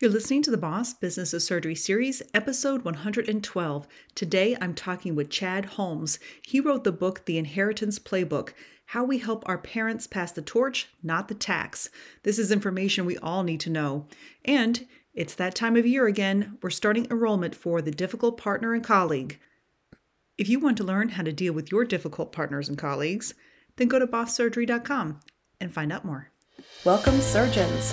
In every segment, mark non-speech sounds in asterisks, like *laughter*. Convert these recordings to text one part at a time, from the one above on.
You're listening to the Boss Business of Surgery series, episode 112. Today I'm talking with Chad Holmes. He wrote the book The Inheritance Playbook How We Help Our Parents Pass the Torch, Not the Tax. This is information we all need to know. And it's that time of year again. We're starting enrollment for The Difficult Partner and Colleague. If you want to learn how to deal with your difficult partners and colleagues, then go to bosssurgery.com and find out more. Welcome, surgeons.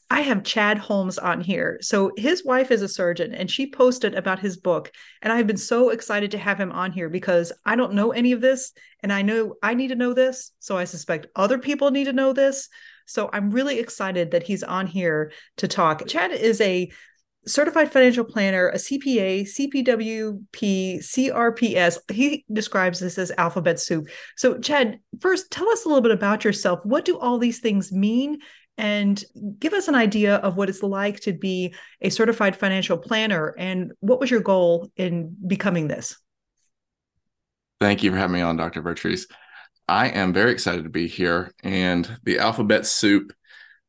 I have Chad Holmes on here. So, his wife is a surgeon and she posted about his book. And I've been so excited to have him on here because I don't know any of this. And I know I need to know this. So, I suspect other people need to know this. So, I'm really excited that he's on here to talk. Chad is a certified financial planner, a CPA, CPWA, CRPS. He describes this as alphabet soup. So, Chad, first tell us a little bit about yourself. What do all these things mean? And give us an idea of what it's like to be a certified financial planner and what was your goal in becoming this? Thank you for having me on, Dr. Vertrees. I am very excited to be here. And the alphabet soup,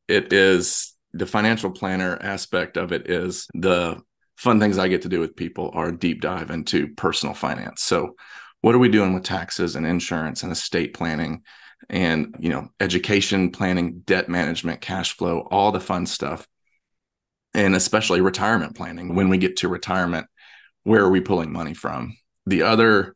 it is the financial planner aspect of it is the fun things I get to do with people are deep dive into personal finance. So, what are we doing with taxes and insurance and estate planning? And you know education planning debt management cash flow all the fun stuff. And especially retirement planning when we get to retirement where are we pulling money from? The other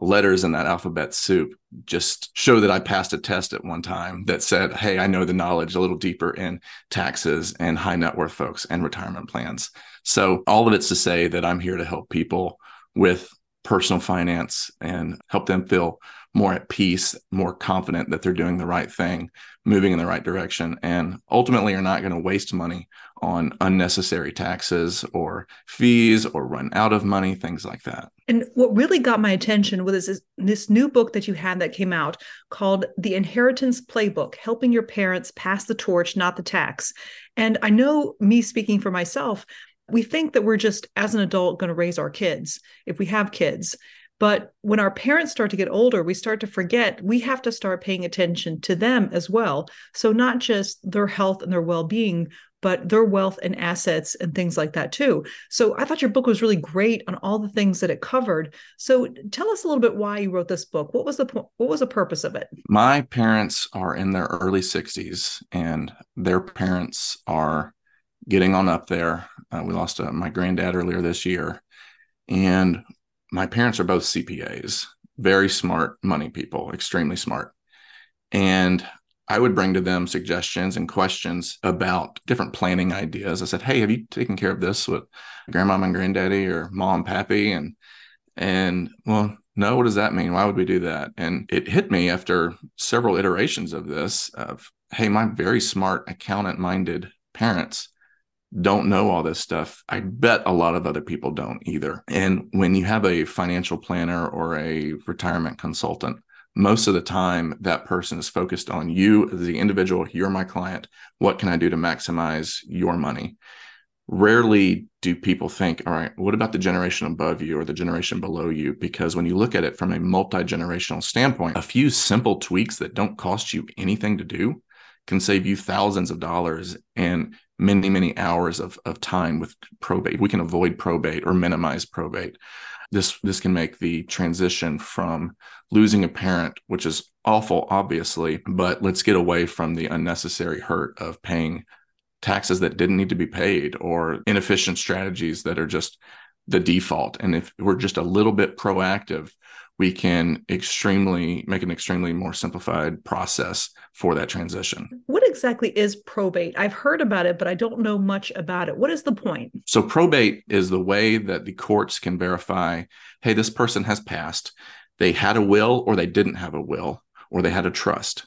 letters in that alphabet soup just show that i passed a test at one time that said hey i know the knowledge a little deeper in taxes and high net worth folks and retirement plans. So all of it's to say that i'm here to help people with personal finance and help them feel more at peace, more confident that they're doing the right thing, moving in the right direction, and ultimately are not going to waste money on unnecessary taxes or fees or run out of money, things like that. And what really got my attention was this, this new book that you had that came out called The Inheritance Playbook Helping Your Parents Pass the Torch, Not the Tax. And I know me speaking for myself, we think that we're just as an adult going to raise our kids if we have kids but when our parents start to get older we start to forget we have to start paying attention to them as well. So not just their health and their well-being but their wealth and assets and things like that too. So i thought your book was really great on all the things that it covered. So tell us a little bit why you wrote this book. What was the what was the purpose of it? My parents are in their early 60s and their parents are getting on up there. Uh, we lost uh, my granddad earlier this year, and my parents are both CPAs, very smart money people, extremely smart. And I would bring to them suggestions and questions about different planning ideas. I said, "Hey, have you taken care of this with grandma and granddaddy or mom and pappy?" And and well, no. What does that mean? Why would we do that? And it hit me after several iterations of this. Of hey, my very smart accountant-minded parents don't know all this stuff. I bet a lot of other people don't either. And when you have a financial planner or a retirement consultant, most of the time that person is focused on you as the individual. You're my client. What can I do to maximize your money? Rarely do people think, all right, what about the generation above you or the generation below you? Because when you look at it from a multi generational standpoint, a few simple tweaks that don't cost you anything to do can save you thousands of dollars and many many hours of, of time with probate. We can avoid probate or minimize probate. This this can make the transition from losing a parent which is awful obviously but let's get away from the unnecessary hurt of paying taxes that didn't need to be paid or inefficient strategies that are just the default. And if we're just a little bit proactive we can extremely make an extremely more simplified process for that transition. What exactly is probate? I've heard about it, but I don't know much about it. What is the point? So, probate is the way that the courts can verify hey, this person has passed. They had a will, or they didn't have a will, or they had a trust.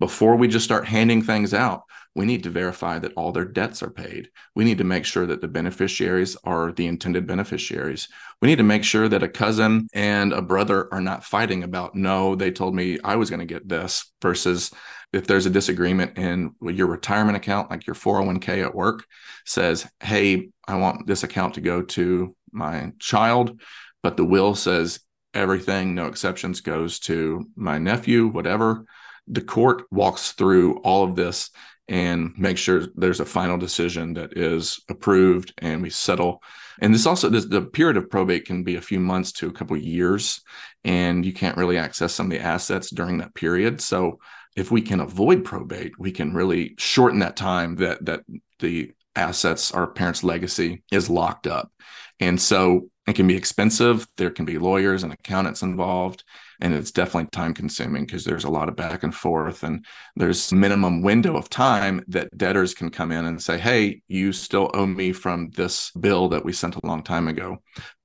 before we just start handing things out, we need to verify that all their debts are paid. We need to make sure that the beneficiaries are the intended beneficiaries. We need to make sure that a cousin and a brother are not fighting about, no, they told me I was going to get this, versus if there's a disagreement in your retirement account, like your 401k at work says, hey, I want this account to go to my child, but the will says everything, no exceptions, goes to my nephew, whatever. The court walks through all of this and make sure there's a final decision that is approved and we settle. And this also, this, the period of probate can be a few months to a couple years, and you can't really access some of the assets during that period. So if we can avoid probate, we can really shorten that time that that the assets, our parents' legacy is locked up. And so it can be expensive. There can be lawyers and accountants involved. And it's definitely time consuming because there's a lot of back and forth. And there's minimum window of time that debtors can come in and say, hey, you still owe me from this bill that we sent a long time ago.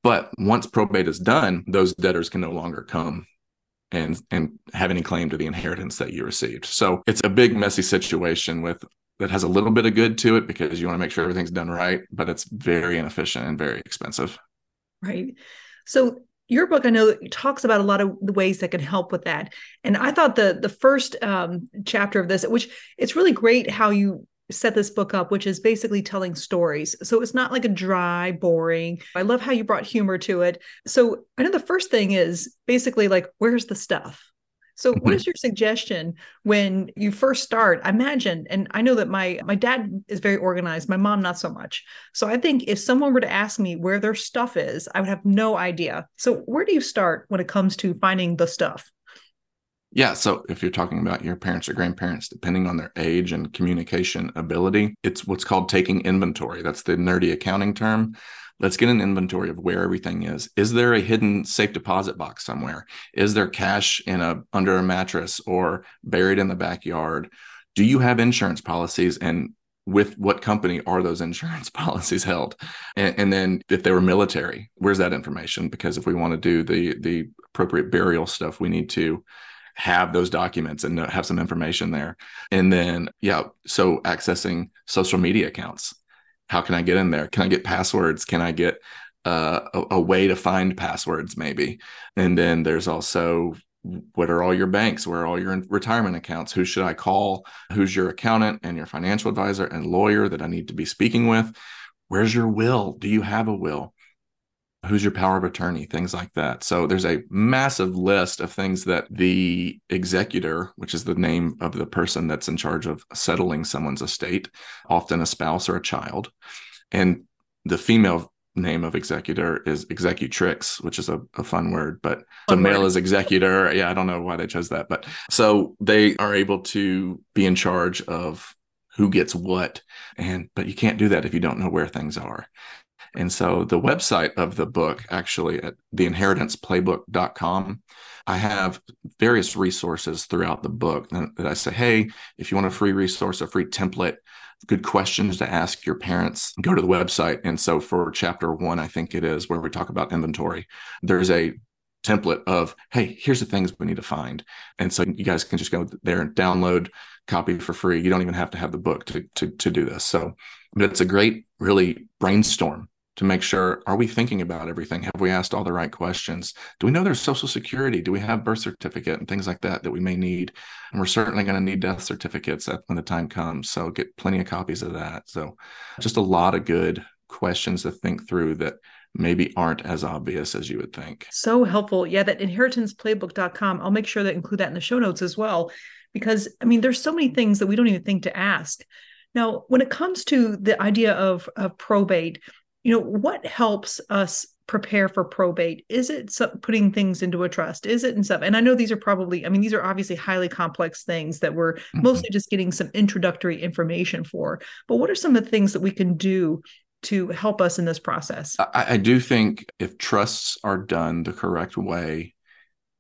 But once probate is done, those debtors can no longer come and and have any claim to the inheritance that you received. So it's a big messy situation with that has a little bit of good to it because you want to make sure everything's done right, but it's very inefficient and very expensive. Right. So your book, I know, talks about a lot of the ways that can help with that. And I thought the the first um, chapter of this, which it's really great how you set this book up, which is basically telling stories. So it's not like a dry, boring. I love how you brought humor to it. So I know the first thing is basically like, where's the stuff? So what is your suggestion when you first start? I Imagine, and I know that my my dad is very organized, my mom not so much. So I think if someone were to ask me where their stuff is, I would have no idea. So where do you start when it comes to finding the stuff? Yeah. So if you're talking about your parents or grandparents, depending on their age and communication ability, it's what's called taking inventory. That's the nerdy accounting term. Let's get an inventory of where everything is. Is there a hidden safe deposit box somewhere? Is there cash in a under a mattress or buried in the backyard? Do you have insurance policies and with what company are those *laughs* insurance policies held and, and, then if they were military where's that information because if we want to do the the appropriate burial stuff we need to have those documents and have some information there and then yeah so accessing social media accounts how can I get in there? Can I get passwords? Can I get uh, a, a, way to find passwords, maybe? And then there's also what are all your banks? Where are all your retirement accounts? Who should I call? Who's your accountant and your financial advisor and lawyer that I need to be speaking with? Where's your will? Do you have a will? Who's your power of attorney? Things like that. So there's a massive list of things that the executor which is the name of the person that's in charge of settling someone's estate often a spouse or a child. And the female name of executor is executrix which is a, a fun word but the male is executor. *laughs* Yeah i don't know why they chose that but so they are able to be in charge of who gets what and but you can't do that if you don't know where things are and so the website of the book, actually at theinheritanceplaybook.com, I have various resources throughout the book that I say, hey, if you want a free resource, a free template, good questions to ask your parents, go to the website. And so for chapter one, I think it is where we talk about inventory, there's a template of, hey, here's the things we need to find. And so you guys can just go there and download, copy for free. You don't even have to have the book to, to, to do this. So, but it's a great, really brainstorm to make sure are we thinking about everything? Have we asked all the right questions? Do we know there's social security? Do we have birth certificate and things like that that we may need? And we're certainly going to need death certificates when the time comes so get plenty of copies of that. So just a lot of good questions to think through that maybe aren't as obvious as you would think. So helpful. Yeah that inheritanceplaybook.com i'll make sure that include that in the show notes as well because i mean there's so many things that we don't even think to ask. Now when it comes to the idea of, of probate you know what helps us prepare for probate? Is it putting things into a trust? Is it and stuff and i know these are probably i mean these are obviously highly complex things that we're mm-hmm. mostly just getting some introductory information for but what are some of the things that we can do to help us in this process? I, I do think if trusts are done the correct way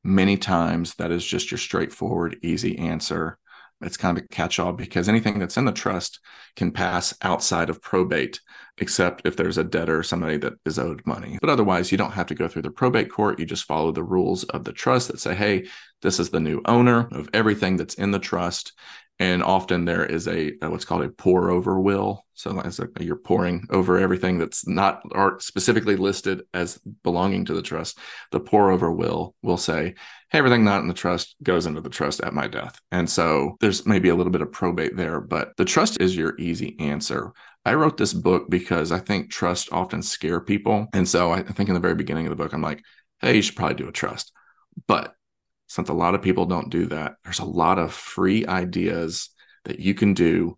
many times that is just your straightforward easy answer it's kind of a catch all because anything that's in the trust can pass outside of probate, except if there's a debtor or somebody that is owed money. But otherwise, you don't have to go through the probate court. You just follow the rules of the trust that say, hey, this is the new owner of everything that's in the trust and often there is a, a, what's called a pour over will so as a, you're pouring over everything that's not specifically listed as belonging to the trust the pour over will will say hey everything not in the trust goes into the trust at my death and so there's maybe a little bit of probate there but the trust is your easy answer I wrote this book because I think trust often scare people. And so I think in the very beginning of the book, I'm like, hey, you should probably do a trust. But since a lot of people don't do that, there's a lot of free ideas that you can do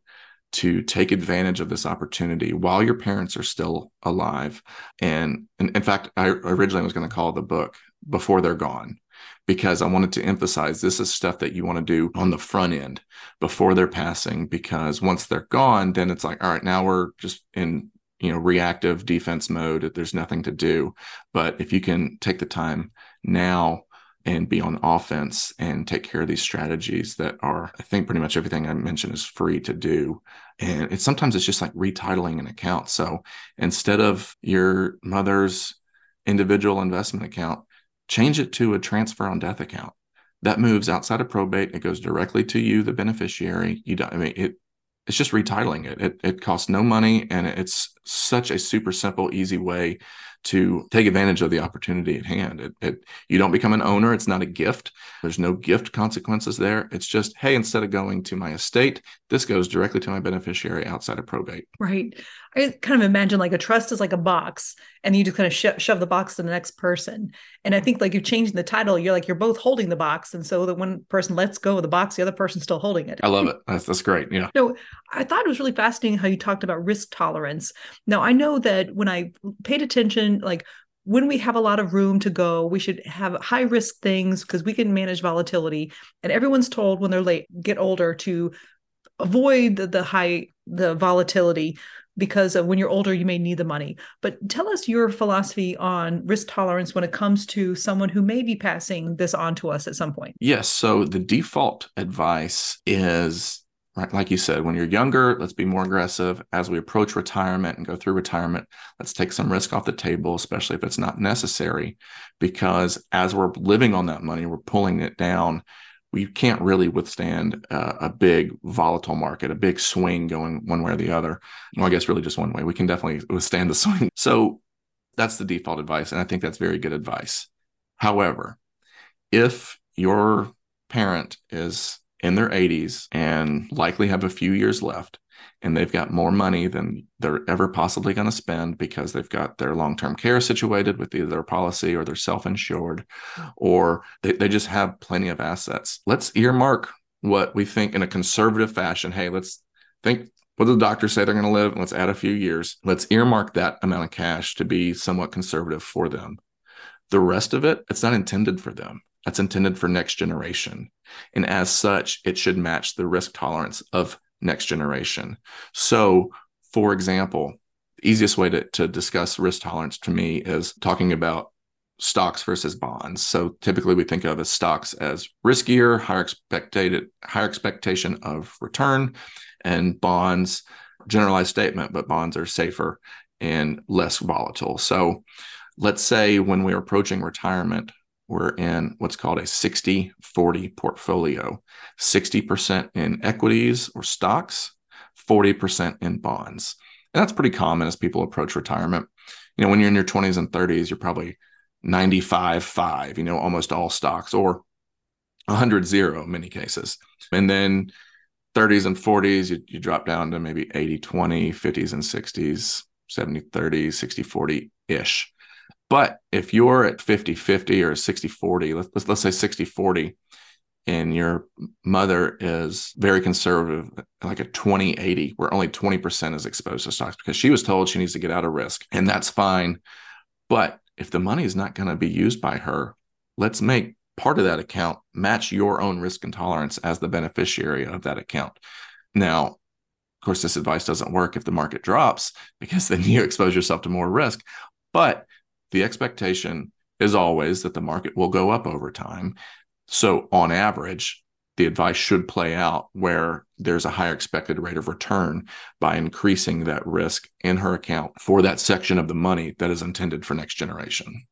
to take advantage of this opportunity while your parents are still alive. And, and in fact, I originally was going to call the book Before They're Gone because I wanted to emphasize this is stuff that you want to do on the front end before they're passing. Because once they're gone, then it's like, all right, now we're just in you know reactive defense mode. There's nothing to do. But if you can take the time now and be on offense and take care of these strategies that are i think pretty much everything i mentioned is free to do. And it's sometimes it's just like retitling an account. So instead of your mother's individual investment account change it to a transfer on death account. That moves outside of probate. It goes directly to you the beneficiary. You don't i mean it it's just retitling it. It it costs no money and it's such a super simple, easy way to take advantage of the opportunity at hand. It, it, you don't become an owner. It's not a gift. There's no gift consequences there. It's just, hey, instead of going to my estate, this goes directly to my beneficiary outside of probate. Right. I kind of imagine like a trust is like a box, and you just kind of sho- shove the box to the next person. And I think like you're changing the title, you're like you're both holding the box, and so that one person lets go of the box, the other person's still holding it. I love it. That's that's great. Yeah. So I thought it was really fascinating how you talked about risk tolerance. Now I know that when I paid attention, like when we have a lot of room to go, we should have high risk things because we can manage volatility. And everyone's told when they're late, get older to avoid the, the high the volatility because when you're older you may need the money. But tell us your philosophy on risk tolerance when it comes to someone who may be passing this on to us at some point. Yes so the default advice is like you said when you're younger let's be more aggressive. As we approach retirement and go through retirement let's take some risk off the table especially if it's not necessary because as we're living on that money we're pulling it down we can't really withstand a big volatile market, a big swing going one way or the other. Well, I guess really just one way. We can definitely *laughs* withstand the swing. So that's the default advice. And I think that's very good advice. However, if your parent is in their 80s and likely have a few years left, and they've got more money than they're ever possibly going to spend because they've got their long-term care situated with either their policy or they're self-insured or they, they just have plenty of assets. Let's earmark what we think in a conservative fashion. Hey let's think what do the doctors say they're going to live let's add a few years. Let's earmark that amount of cash to be somewhat conservative for them. The rest of it it's not intended for them. That's intended for next generation. And as such it should match the risk tolerance of next generation. So, for example, easiest way to, to discuss risk tolerance to me is talking about stocks versus bonds. So typically we think of as stocks as riskier, higher expected higher expectation of return, and bonds, generalized statement, but bonds are safer and less volatile. So let's say when we're approaching retirement, we're in what's called a 60 40 portfolio. 60% in equities or stocks 40% in bonds. And that's pretty common as people approach retirement. You know when you're in your 20s and 30s you're probably 95 5 you know almost all stocks or 100 0 in many cases. And then 30s and 40s you, you drop down to maybe 80 20 50s and 60s 70 30 60 40 ish but if you're at 50 50 or 60 40, let's, let's, say 60 40, and your mother is very conservative, like a 20 80, where only 20% is exposed to stocks because she was told she needs to get out of risk, and that's fine. But if the money is not going to be used by her, let's make part of that account match your own risk and tolerance as the beneficiary of that account. Now, of course, this advice doesn't work if the market drops because then you expose yourself to more risk. But the expectation is always that the market will go up over time. So, on average, the advice should play out where there's a higher expected rate of return by increasing that risk in her account for that section of the money that is intended for next generation.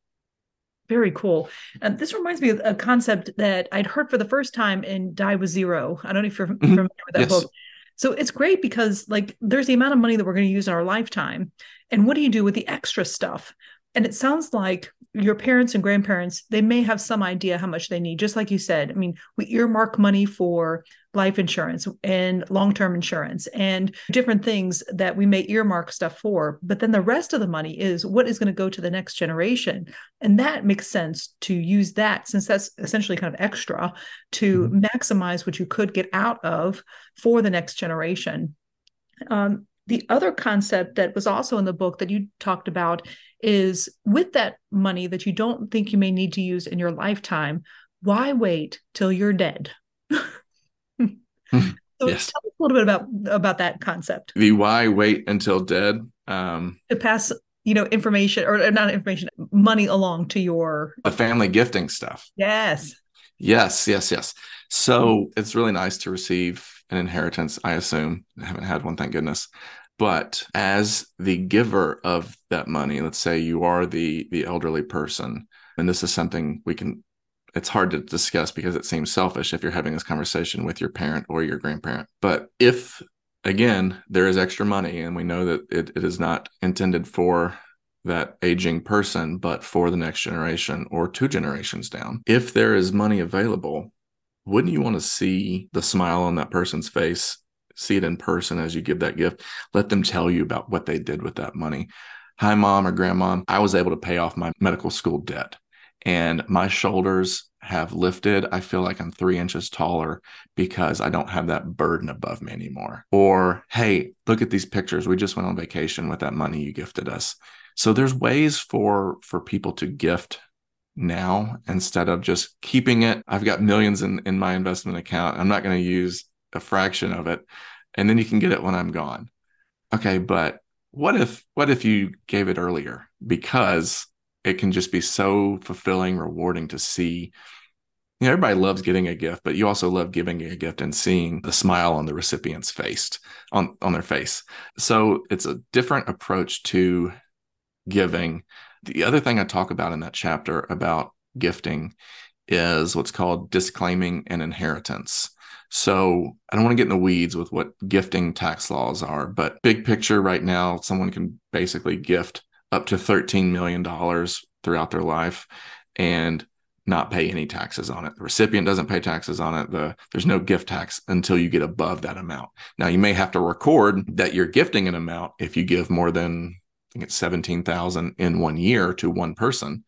Very cool. And this reminds me of a concept that I'd heard for the first time in Die with Zero. I don't know if you're mm-hmm. familiar with that yes. book. So it's great because like there's the amount of money that we're going to use in our lifetime. And what do you do with the extra stuff? And it sounds like your parents and grandparents, they may have some idea how much they need. Just like you said, I mean, we earmark money for life insurance and long term insurance and different things that we may earmark stuff for. But then the rest of the money is what is going to go to the next generation. And that makes sense to use that since that's essentially kind of extra to mm-hmm. maximize what you could get out of for the next generation. Um, the other concept that was also in the book that you talked about is with that money that you don't think you may need to use in your lifetime, why wait till you're dead? *laughs* So yes. tell us a little bit about about that concept. The why wait until dead. Um, to pass, you know, information or not information, money along to your the family gifting stuff. Yes. Yes, yes, yes. So it's really nice to receive an inheritance, I assume. I haven't had one, thank goodness. But as the giver of that money, let's say you are the the elderly person, and this is something we can it's hard to discuss because it seems selfish if you're having this conversation with your parent or your grandparent. But if again there is extra money and we know that it, it is not intended for that aging person, but for the next generation or two generations down. If there is money available, wouldn't you want to see the smile on that person's face, see it in person as you give that gift? Let them tell you about what they did with that money. Hi, mom or grandma, I was able to pay off my medical school debt and my shoulders have lifted. I feel like I'm three inches taller because I don't have that burden above me anymore. Or, hey, look at these pictures. We just went on vacation with that money you gifted us. So there's ways for for people to gift now instead of just keeping it. I've got millions in, in my investment account. I'm not going to use a fraction of it. And then you can get it when I'm gone. Okay, but what if what if you gave it earlier? Because it can just be so fulfilling, rewarding to see. You know, everybody loves getting a gift, but you also love giving a gift and seeing the smile on the recipient's face on, on their face. So it's a different approach to giving the other thing I talk about in that chapter about gifting is what's called disclaiming an inheritance. So I don't want to get in the weeds with what gifting tax laws are, but big picture right now, someone can basically gift up to $13 million throughout their life and not pay any taxes on it. The recipient doesn't pay taxes on it. The there's no gift tax until you get above that amount. Now you may have to record that you're gifting an amount if you give more than think it's 17,000 in one year to one person,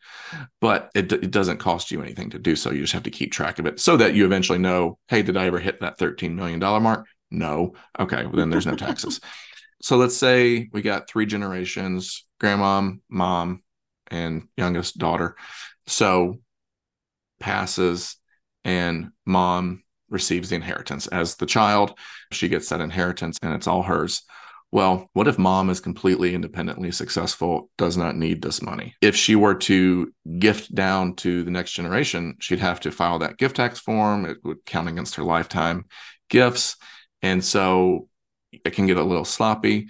but it, it doesn't cost you anything to do so. You just have to keep track of it so that you eventually know, hey, did I ever hit that $13 million mark? No. Okay. Well, then there's no taxes. *laughs* so let's say we got three generations grandma, mom, and youngest daughter. So passes and mom receives the inheritance as the child. She gets that inheritance and it's all hers. Well, what if mom is completely independently successful, does not need this money? If she were to gift down to the next generation, she'd have to file that gift tax form. It would count against her lifetime gifts. And so it can get a little sloppy,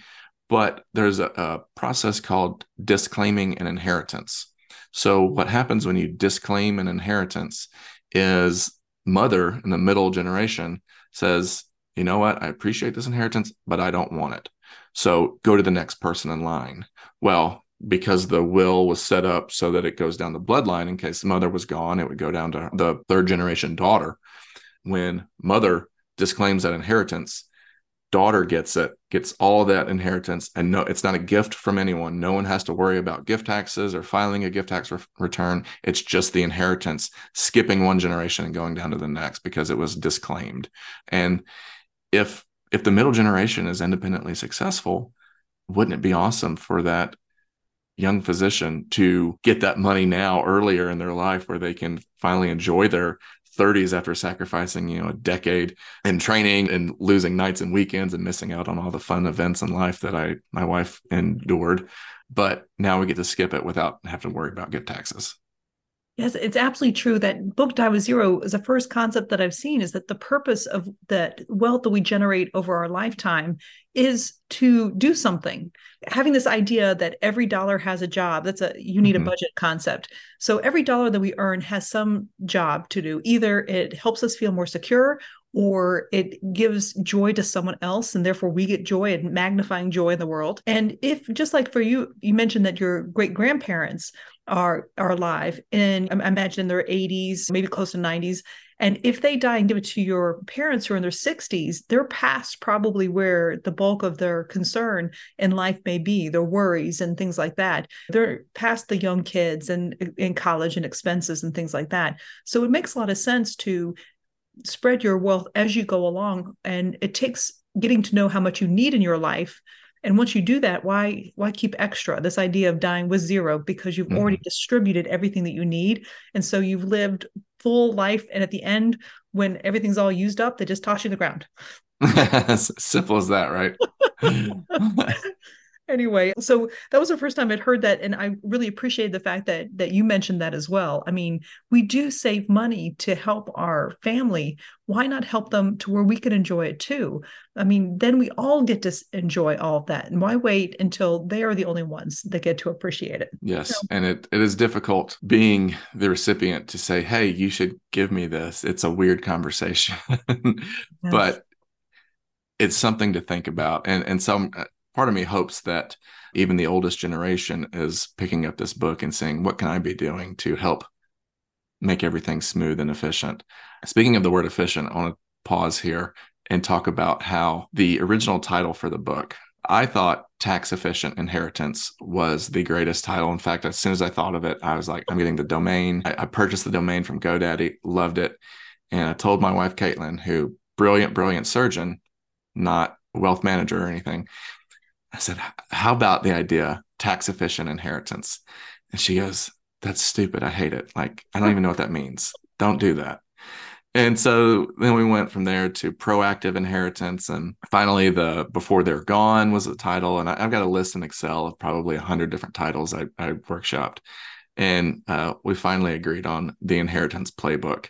but there's a, a process called disclaiming an inheritance. So what happens when you disclaim an inheritance is mother in the middle generation says, you know what? I appreciate this inheritance, but I don't want it. So go to the next person in line. Well, because the will was set up so that it goes down the bloodline in case the mother was gone, it would go down to the third generation daughter. When mother disclaims that inheritance, daughter gets it, gets all that inheritance, and no, it's not a gift from anyone. No one has to worry about gift taxes or filing a gift tax re- return. It's just the inheritance skipping one generation and going down to the next because it was disclaimed. And if if the middle generation is independently successful, wouldn't it be awesome for that young physician to get that money now earlier in their life where they can finally enjoy their 30s after sacrificing you know a decade in training and losing nights and weekends and missing out on all the fun events in life that I my wife endured? But now we get to skip it without having to worry about gift taxes Yes, it's absolutely true that book die with zero is the first concept that I've seen is that the purpose of that wealth that we generate over our lifetime is to do something. Having this idea that every dollar has a job, that's a you need mm-hmm. a budget concept. So every dollar that we earn has some job to do. Either it helps us feel more secure or it gives joy to someone else and therefore we get joy and magnifying joy in the world and if just like for you you mentioned that your great grandparents are are alive and I imagine in their 80s, maybe close to 90s. And if they die and give it to your parents who are in their 60s, they're past probably where the bulk of their concern in life may be, their worries and things like that. They're past the young kids and in college and expenses and things like that. So it makes a lot of sense to spread your wealth as you go along. And it takes getting to know how much you need in your life. And once you do that why why keep extra? This idea of dying with zero because you've mm-hmm. already distributed everything that you need. And so you've lived full life. And at the end when everything's all used up they just toss you to the ground. *laughs* Simple as that right *laughs* *laughs* anyway so that was the first time i'd heard that and i really appreciated the fact that that you mentioned that as well. I mean we do save money to help our family. Why not help them to where we can enjoy it too? I mean then we all get to enjoy all of that and why wait until they are the only ones that get to appreciate it? Yes so, and it, it is difficult being the recipient to say hey you should give me this. It's a weird conversation. *laughs* Yes. but it's something to think about and and some part of me hopes that even the oldest generation is picking up this book and saying, what can I be doing to help make everything smooth and efficient? Speaking of the word efficient, I want to pause here and talk about how the original title for the book, I thought tax efficient inheritance was the greatest title. In fact, as soon as I thought of it, I was like, I'm getting the domain. I, I purchased the domain from GoDaddy, loved it. And I told my wife, Caitlin, who brilliant, brilliant surgeon, not wealth manager or anything. I said, How about the idea tax efficient inheritance? And she goes, That's stupid. I hate it. Like, I don't even know what that means. Don't do that. And so then we went from there to proactive inheritance. And finally, the Before They're Gone was the title. And I, have got a list in Excel of probably 100 different titles I, I workshopped. And uh, we finally agreed on the inheritance playbook.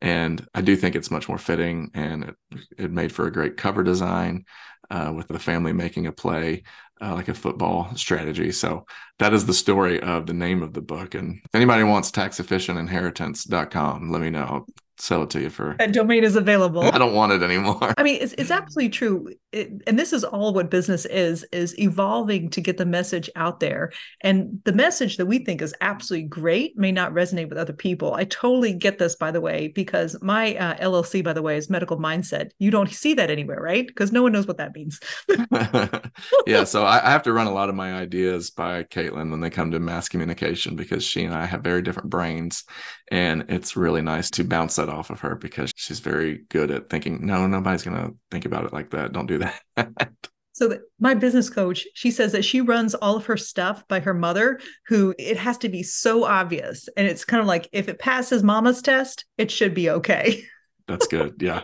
And I do think it's much more fitting and it, it made for a great cover design uh, with the family making a play uh, like a football strategy. So that is the story of the name of the book. And if anybody wants taxefficientinheritance.com, let me know sell it to you for that domain is available. I don't want it anymore. I mean, it's, it's absolutely true. It, and this is all what business is, is evolving to get the message out there. And the message that we think is absolutely great may not resonate with other people. I totally get this, by the way, because my uh, LLC, by the way, is medical mindset. You don't see that anywhere, right? Because no one knows what that means. *laughs* yeah. So I, I have to run a lot of my ideas by Caitlin when they come to mass communication because she and I have very different brains. And it's really nice to bounce that off of her because she's very good at thinking, no, nobody's going to think about it like that. Don't do *laughs* that. So my business coach, she says that she runs all of her stuff by her mother, who it has to be so obvious. And it's kind of like if it passes mama's test, it should be okay. *laughs* That's good. Yeah.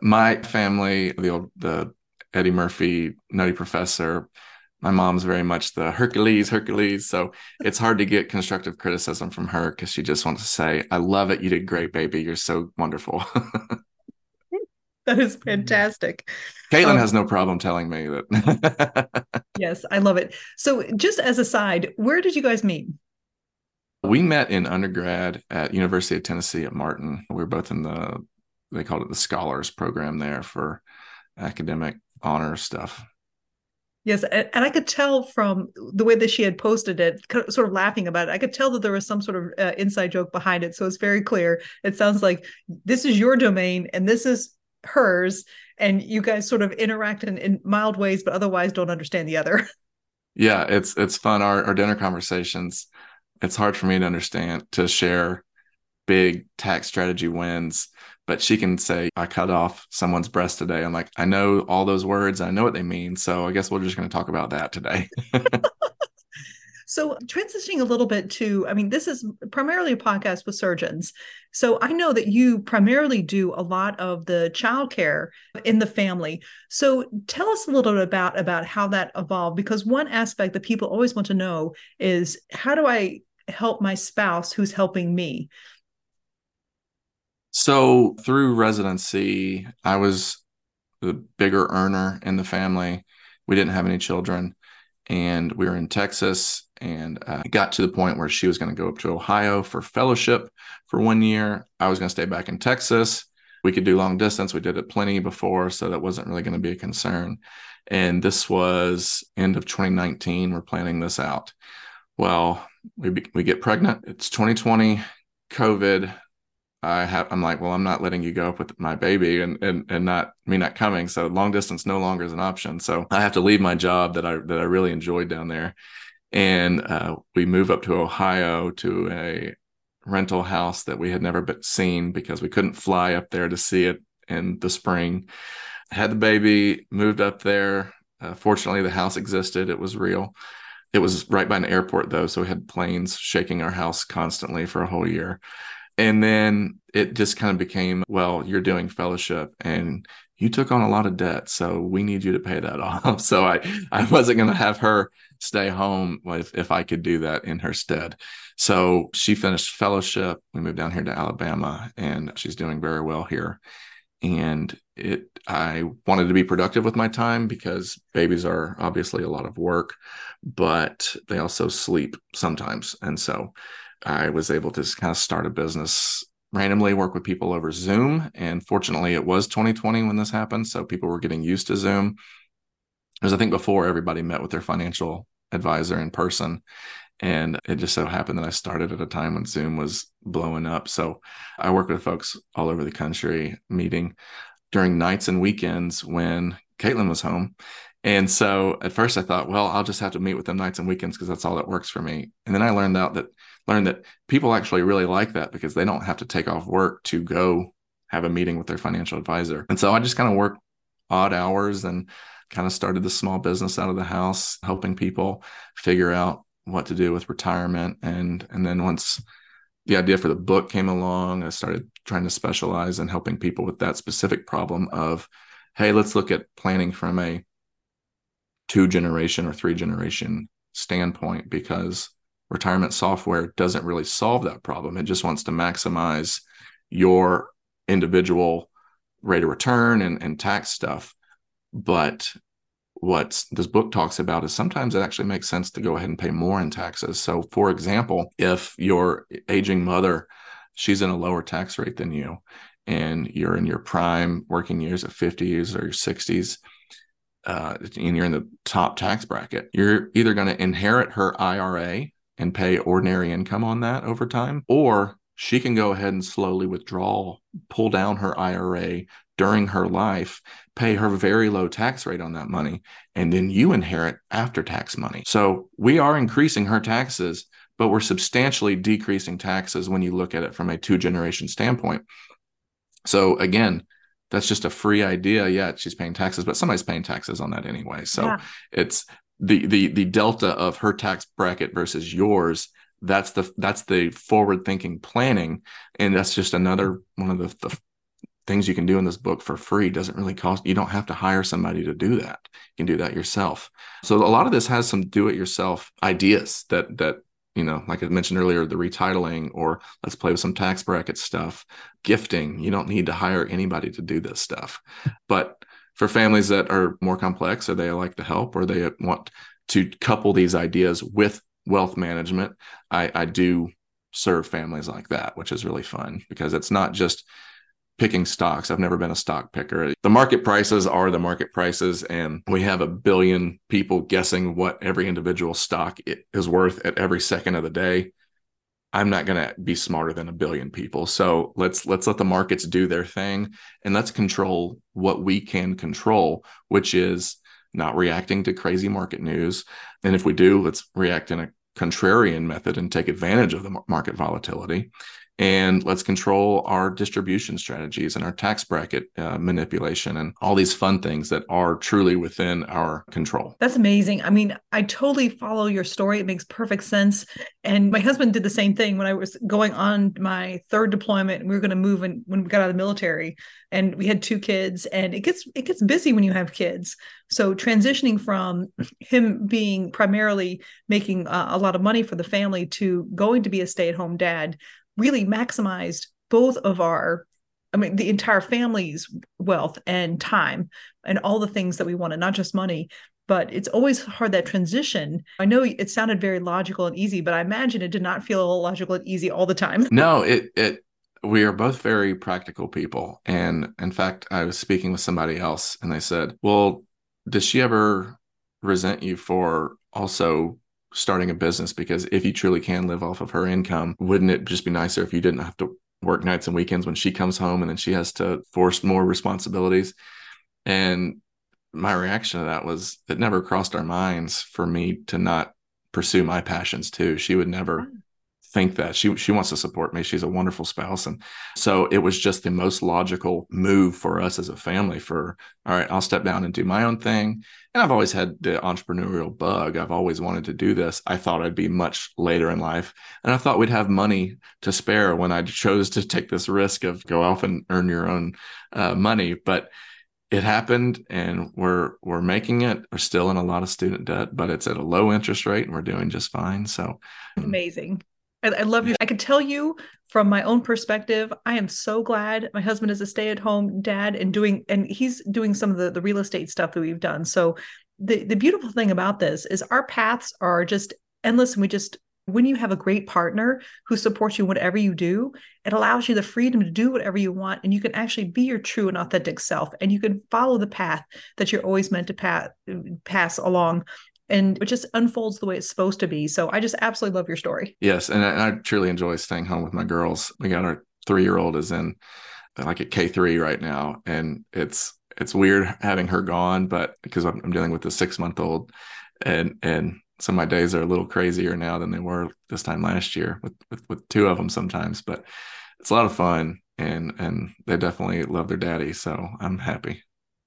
My family, the old the Eddie Murphy Nutty Professor, my mom's very much the Hercules, Hercules. So it's hard to get constructive criticism from her because she just wants to say, I love it. You did great, baby. You're so wonderful. *laughs* that is fantastic. Caitlin um, has no problem telling me that. *laughs* yes, I love it. So, just as a side, where did you guys meet? We met in undergrad at University of Tennessee at Martin. We were both in the they called it the scholars program there for academic honor stuff. Yes, and, I could tell from the way that she had posted it, sort of laughing about it. I could tell that there was some sort of uh, inside joke behind it. So it's very clear. It sounds like this is your domain and this is hers, and you guys sort of interact in, in mild ways, but otherwise don't understand the other. *laughs* Yeah, it's it's fun. Our our dinner conversations. It's hard for me to understand to share big tax strategy wins but she can say i cut off someone's breast today. I'm like i know all those words. I know what they mean. So i guess we're just going to talk about that today. *laughs* So transitioning a little bit to i mean this is primarily a podcast with surgeons. So i know that you primarily do a lot of the childcare in the family. So tell us a little bit about about how that evolved because one aspect that people always want to know is how do i help my spouse who's helping me? So through residency, I was the bigger earner in the family. We didn't have any children, and we were in Texas. And uh, got to the point where she was going to go up to Ohio for fellowship for one year. I was going to stay back in Texas. We could do long distance. We did it plenty before, so that wasn't really going to be a concern. And this was end of 2019. We're planning this out. Well, we we get pregnant. It's 2020, COVID. I have I'm like, well, I'm not letting you go up with my baby and and and not me not coming. So long distance no longer is an option. So I have to leave my job that I that I really enjoyed down there. And uh, we move up to Ohio to a rental house that we had never been seen because we couldn't fly up there to see it in the spring. Had the baby, moved up there. Uh, fortunately, the house existed; it was real. It was right by an airport, though, so we had planes shaking our house constantly for a whole year and then it just kind of became well you're doing fellowship and you took on a lot of debt so we need you to pay that *laughs* off. So i i wasn't going to have her stay home if, if i could do that in her stead. So she finished fellowship. We moved down here to alabama and she's doing very well here. And it i wanted to be productive with my time because babies are obviously a lot of work but they also sleep sometimes. And so I was able to kind of start a business randomly work with people over Zoom. And fortunately, it was 2020 when this happened. So people were getting used to Zoom. Because I think before everybody met with their financial advisor in person. And it just so happened that I started at a time when Zoom was blowing up. So I work with folks all over the country meeting during nights and weekends when Caitlin was home. And so at first I thought, well, I'll just have to meet with them nights and weekends because that's all that works for me. And then I learned out that learned that people actually really like that because they don't have to take off work to go have a meeting with their financial advisor. And so I just kind of worked odd hours and kind of started the small business out of the house, helping people figure out what to do with retirement. And and then once the idea for the book came along, I started trying to specialize in helping people with that specific problem of, hey, let's look at planning from a two generation or three generation standpoint because retirement software doesn't really solve that problem. It just wants to maximize your individual rate of return and, and tax stuff. But what this book talks about is sometimes it actually makes sense to go ahead and pay more in taxes. So, for example, if your aging mother, she's in a lower tax rate than you, and you're in your prime working years of 50s or your 60s, uh, and you're in the top tax bracket, you're either going to inherit her IRA and pay ordinary income on that over time, or she can go ahead and slowly withdraw, pull down her IRA during her life, pay her very low tax rate on that money, and then you inherit after tax money. So we are increasing her taxes, but we're substantially decreasing taxes when you look at it from a two generation standpoint. So again, that's just a free idea. Yeah, she's paying taxes, but somebody's paying taxes on that anyway. So yeah. it's the the the delta of her tax bracket versus yours that's the that's the forward thinking planning. And that's just another one of the, the things you can do in this book for free. It doesn't really cost you don't have to hire somebody to do that. You can do that yourself. So a lot of this has some do it yourself ideas that that you know like i mentioned earlier the retitling or let's play with some tax bracket stuff. Gifting you don't need to hire anybody to do this stuff. But for families that are more complex or they like to help or they want to couple these ideas with wealth management i, I do serve families like that which is really fun because it's not just picking stocks. I've never been a stock picker. The market prices are the market prices and we have a billion people guessing what every individual stock is worth at every second of the day I'm not going to be smarter than a billion people. So let's let's let the markets do their thing and let's control what we can control, which is not reacting to crazy market news. And if we do, let's react in a contrarian method and take advantage of the market volatility. And let's control our distribution strategies and our tax bracket uh, manipulation and all these fun things that are truly within our control. That's amazing. I mean, I totally follow your story. It makes perfect sense. And my husband did the same thing when I was going on my third deployment. We were going to move and when we got out of the military and we had two kids and it gets it gets busy when you have kids. So transitioning from him being primarily making uh, a lot of money for the family to going to be a stay-at-home dad really maximized both of our I mean, the entire family's wealth and time and all the things that we wanted, not just money. But it's always hard that transition. I know it sounded very logical and easy, but I imagine it did not feel logical and easy all the time. No, it it we are both very practical people. And in fact, I was speaking with somebody else and they said, Well, does she ever resent you for also starting a business because if you truly can live off of her income, wouldn't it just be nicer if you didn't have to work nights and weekends when she comes home and then she has to force more responsibilities? And my reaction to that was it never crossed our minds for me to not pursue my passions too. She would never mm. Think that she she wants to support me. She's a wonderful spouse, and so it was just the most logical move for us as a family. For all right, I'll step down and do my own thing. And I've always had the entrepreneurial bug. I've always wanted to do this. I thought I'd be much later in life, and I thought we'd have money to spare when I chose to take this risk of go off and earn your own uh, money, but it happened and we're we're making it we're still in a lot of student debt but it's at a low interest rate and we're doing just fine so amazing I, I love you. I can tell you from my own perspective, I am so glad my husband is a stay-at-home dad and doing and he's doing some of the, the real estate stuff that we've done. So the, the beautiful thing about this is our paths are just endless and we just when you have a great partner who supports you whatever you do, it allows you the freedom to do whatever you want and you can actually be your true and authentic self and you can follow the path that you're always meant to pass, pass along and it just unfolds the way it's supposed to be. So I just absolutely love your story. Yes, and I, I truly enjoy staying home with my girls. We got our three year old is in uh, like at K three right now, and it's it's weird having her gone, but because I'm, I'm dealing with a six month old, and and so my days are a little crazier now than they were this time last year with, with with two of them sometimes, but it's a lot of fun and and they definitely love their daddy, so I'm happy.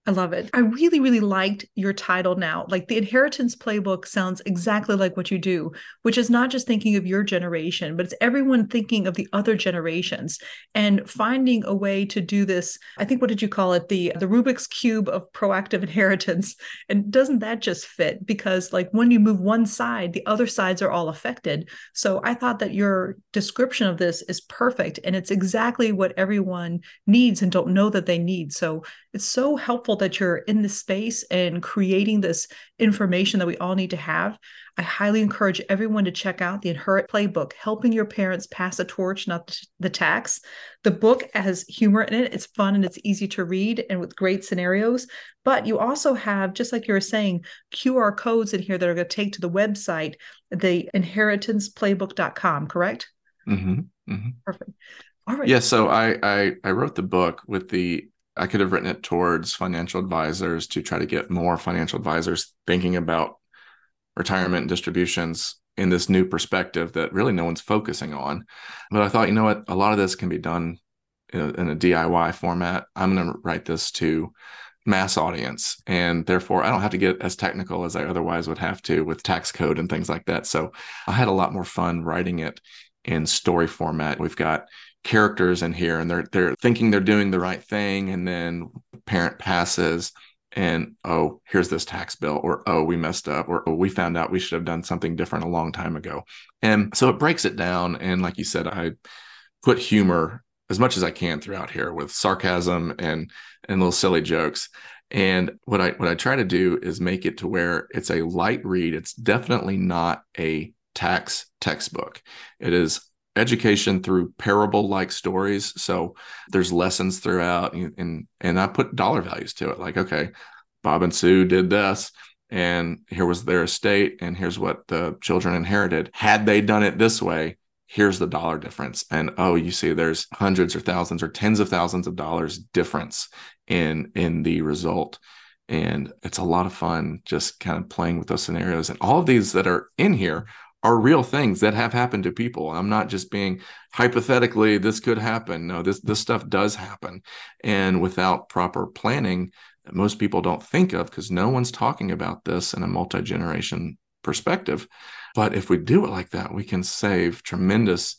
I love it. I really, really liked your title now. Like the inheritance playbook sounds exactly like what you do, which is not just thinking of your generation, but it's everyone thinking of the other generations and finding a way to do this. I think what did you call it? The the Rubik's cube of proactive *laughs* inheritance. And doesn't that just fit? Because like when you move one side, the other sides are all affected. So I thought that your description of this is perfect and it's exactly what everyone needs and don't know that they need. So it's so helpful that you're in this space and creating this information that we all need to have. I highly encourage everyone to check out the Inherit Playbook, Helping Your Parents Pass a Torch, Not the Tax. The book has humor in it. It's fun and it's easy to read and with great scenarios. But you also have, just like you were saying, QR codes in here that are going to take to the website, the inheritanceplaybook.com, correct? Mm-hmm. Mm-hmm. Perfect. All right. Yeah. So I, I I wrote the book with the I could have written it towards financial advisors to try to get more financial advisors thinking about retirement distributions in this new perspective that really no one's focusing on. But I thought, you know what, a lot of this can be done in a, in a DIY format. I'm going to write this to mass audience and therefore I don't have to get as technical as I otherwise would have to with tax code and things like that. So I had a lot more fun writing it in story format. We've got characters in here and they're they're thinking they're doing the right thing and then parent passes and oh here's this tax bill or oh we messed up or oh we found out we should have done something different a long time ago. And so it breaks it down and like you said i put humor as much as i can throughout here with sarcasm and and little silly jokes. And what i what i try to do is make it to where it's a light read. It's definitely not a tax textbook. It is education through parable like stories. So there's lessons throughout and, and i put dollar values to it like okay bob and sue did this and here was their estate and here's what the children inherited. Had they done it this way here's the dollar difference. And oh you see there's hundreds or thousands or tens of thousands of dollars difference in in the result. And it's a lot of fun just kind of playing with those scenarios. And all of these that are in here are real things that have happened to people. I'm not just being hypothetically this could happen. No, this this stuff does happen. And without proper planning, most people don't think of because no one's talking about this in a multi-generation perspective. But if we do it like that, we can save tremendous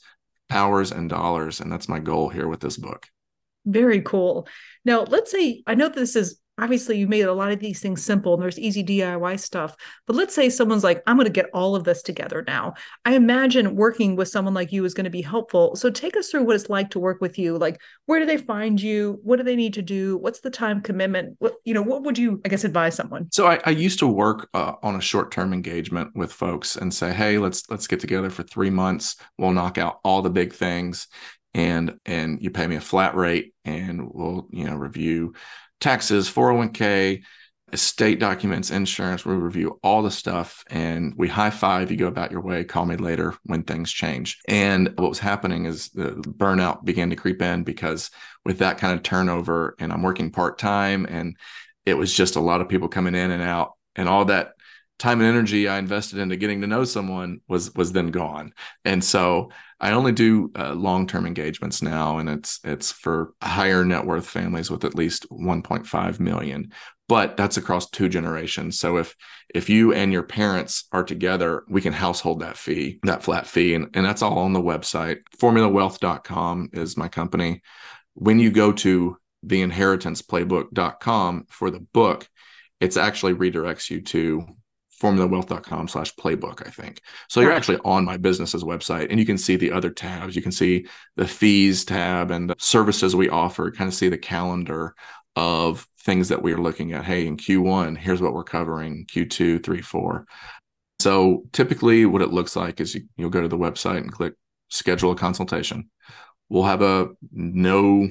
hours and dollars. And that's my goal here with this book. Very cool. Now, let's say I know this is obviously you made a lot of these things simple and there's easy DIY stuff. But let's say someone's like, I'm going to get all of this together now. I imagine working with someone like you is going to be helpful. So take us through what it's like to work with you. Like, where do they find you? What do they need to do? What's the time commitment? What, you know, what would you, I guess, advise someone? So I, I used to work uh, on a short-term engagement with folks and say, Hey, let's, let's get together for three months. We'll knock out all the big things and and you pay me a flat rate and we'll you know review taxes, 401k, estate documents, insurance. We review all the stuff and we high five. You go about your way. Call me later when things change. And what was happening is the burnout began to creep in because with that kind of turnover, and I'm working part time, and it was just a lot of people coming in and out, and all that time and energy I invested into getting to know someone was was then gone. And so I only do uh, long term engagements now, and it's it's for higher net worth families with at least 1.5 million. But that's across two generations. So if if you and your parents are together, we can household that fee, that flat fee, and, and that's all on the website. FormulaWealth.com is my company. When you go to theinheritanceplaybook.com for the book, it's actually redirects you to formulawealth.com slash playbook, I think. So you're actually on my business's website and you can see the other tabs. You can see the fees tab and the services we offer, kind of see the calendar of things that we are looking at. Hey, in Q1, here's what we're covering, Q2, three, four. So typically what it looks like is you, you'll go to the website and click schedule a consultation. We'll have a no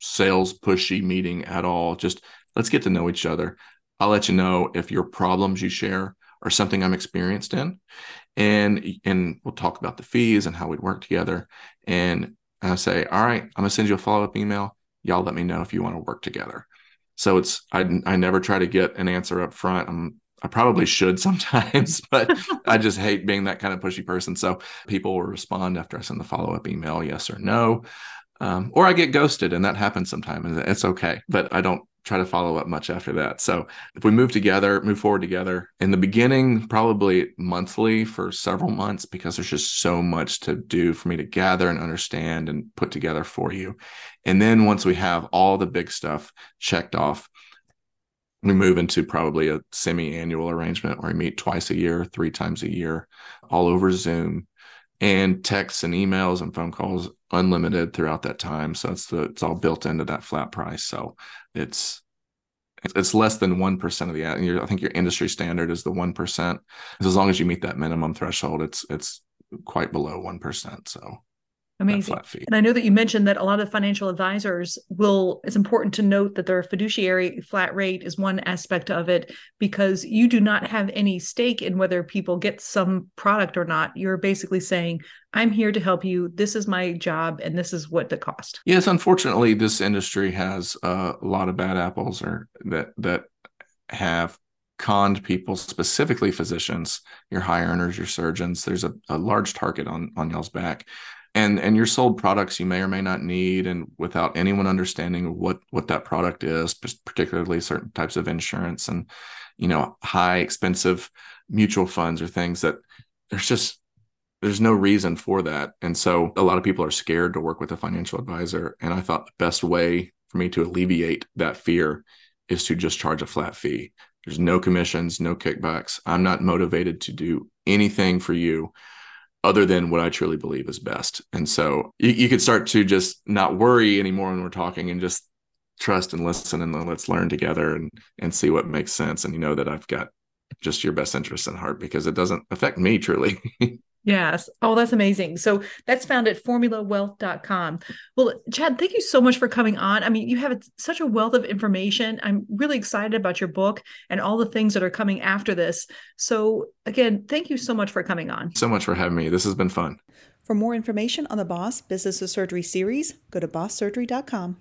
sales pushy meeting at all. Just let's get to know each other. I'll let you know if your problems you share or something I'm experienced in. And and we'll talk about the fees and how we'd work together. And I say, all right, I'm gonna send you a follow-up email. Y'all let me know if you want to work together. So it's I I never try to get an answer up front. I'm I probably should *laughs* sometimes, but *laughs* I just hate being that kind of pushy person. So people will respond after I send the follow up email, yes or no. Um, or I get ghosted, and that happens sometimes. It's okay, but I don't try to follow up much after that. So if we move together, move forward together in the beginning, probably monthly for several months, because there's just so much to do for me to gather and understand and put together for you. And then once we have all the big stuff checked off, we move into probably a semi-annual arrangement where we meet twice a year, three times a year, all over Zoom and texts and emails and phone calls unlimited throughout that time. So it's the it's all built into that flat price. So it's it's less than one percent of the. I think your industry standard is the one percent. As long as you meet that minimum threshold, it's it's quite below one percent. So Amazing. And I know that you mentioned that a lot of financial advisors will, it's important to note that their fiduciary flat rate is one aspect of it because you do not have any stake in whether people get some product or not. You're basically saying, I'm here to help you. This is my job and this is what the cost. Yes, unfortunately, this industry has uh, a lot of bad apples or that, that have conned people, specifically physicians, your high earners, your surgeons. There's a, a large target on on y'all's back and and you're sold products you may or may not need and without anyone understanding what what that product is particularly certain types of insurance and you know high expensive mutual funds or things that there's just there's no reason for that. And so a lot of people are scared to work with a financial advisor and i thought the best way for me to alleviate that fear is to just charge a flat fee. There's no commissions no kickbacks. I'm not motivated to do anything for you other than what I truly believe is best. And so you, you could start to just not worry anymore when we're talking and just trust and listen and let's learn together and and see what makes sense. And you know that I've got just your best interest in heart because it doesn't affect me truly. *laughs* Yes. Oh, that's amazing. So that's found at formulawealth.com. Well, Chad, thank you so much for coming on. I mean, you have such a wealth of information. I'm really excited about your book and all the things that are coming after this. So, again, thank you so much for coming on. So much for having me. This has been fun. For more information on the Boss Business of Surgery series, go to bosssurgery.com.